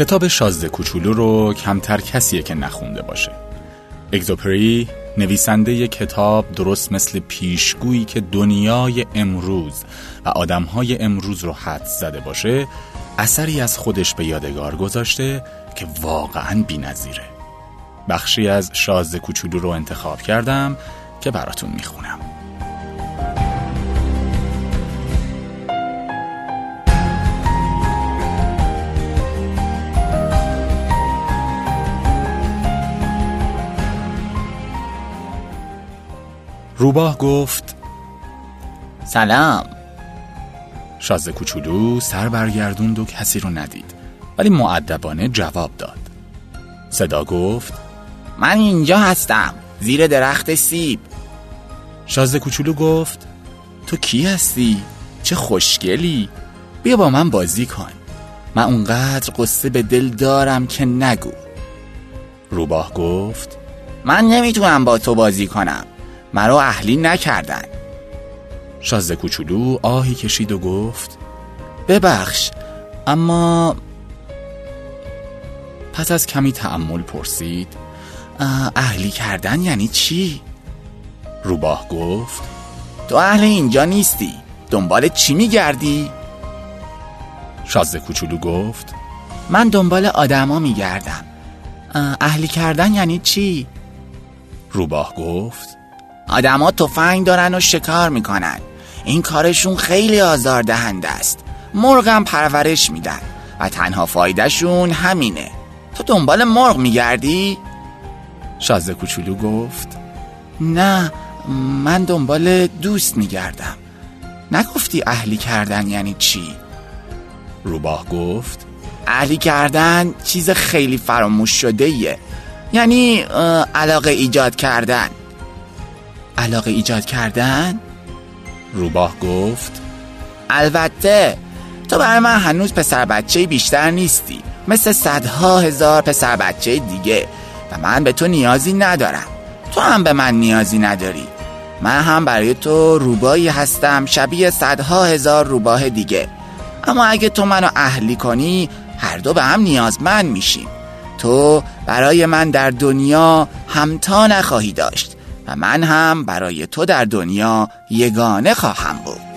کتاب شازده کوچولو رو کمتر کسیه که نخونده باشه اگزوپری نویسنده کتاب درست مثل پیشگویی که دنیای امروز و آدمهای امروز رو حد زده باشه اثری از خودش به یادگار گذاشته که واقعا بی نظیره. بخشی از شازده کوچولو رو انتخاب کردم که براتون می‌خونم روباه گفت سلام. شازده کوچولو سر برگردوند و کسی رو ندید ولی معدبانه جواب داد. صدا گفت من اینجا هستم زیر درخت سیب. شازده کوچولو گفت تو کی هستی؟ چه خوشگلی؟ بیا با من بازی کن. من اونقدر قصه به دل دارم که نگو. روباه گفت من نمی‌تونم با تو بازی کنم. مرا اهلی نکردن شازده کوچولو آهی کشید و گفت ببخش اما پس از کمی تعمل پرسید اهلی کردن یعنی چی؟ روباه گفت تو اهل اینجا نیستی دنبال چی میگردی؟ شازده کوچولو گفت من دنبال آدما میگردم اهلی کردن یعنی چی؟ روباه گفت آدما تفنگ دارن و شکار می‌کنن. این کارشون خیلی آزاردهنده است. مرغم پرورش میدن و تنها فایدهشون همینه. تو دنبال مرغ میگردی؟ شازده کوچولو گفت. نه من دنبال دوست میگردم. نگفتی اهلی کردن یعنی چی؟ روباه گفت. اهلی کردن چیز خیلی فراموش شده ایه یعنی علاقه ایجاد کردن. علاقه ایجاد کردن؟ روباه گفت البته تو برای من هنوز پسر بچه بیشتر نیستی. مثل صدها هزار پسر بچه دیگه. و من به تو نیازی ندارم. تو هم به من نیازی نداری. من هم برای تو روبایی هستم شبیه صدها هزار روباه دیگه. اما اگه تو منو اهلی کنی هر دو به هم نیازمند میشیم. تو برای من در دنیا همتا نخواهی داشت. من هم برای تو در دنیا یگانه خواهم بود.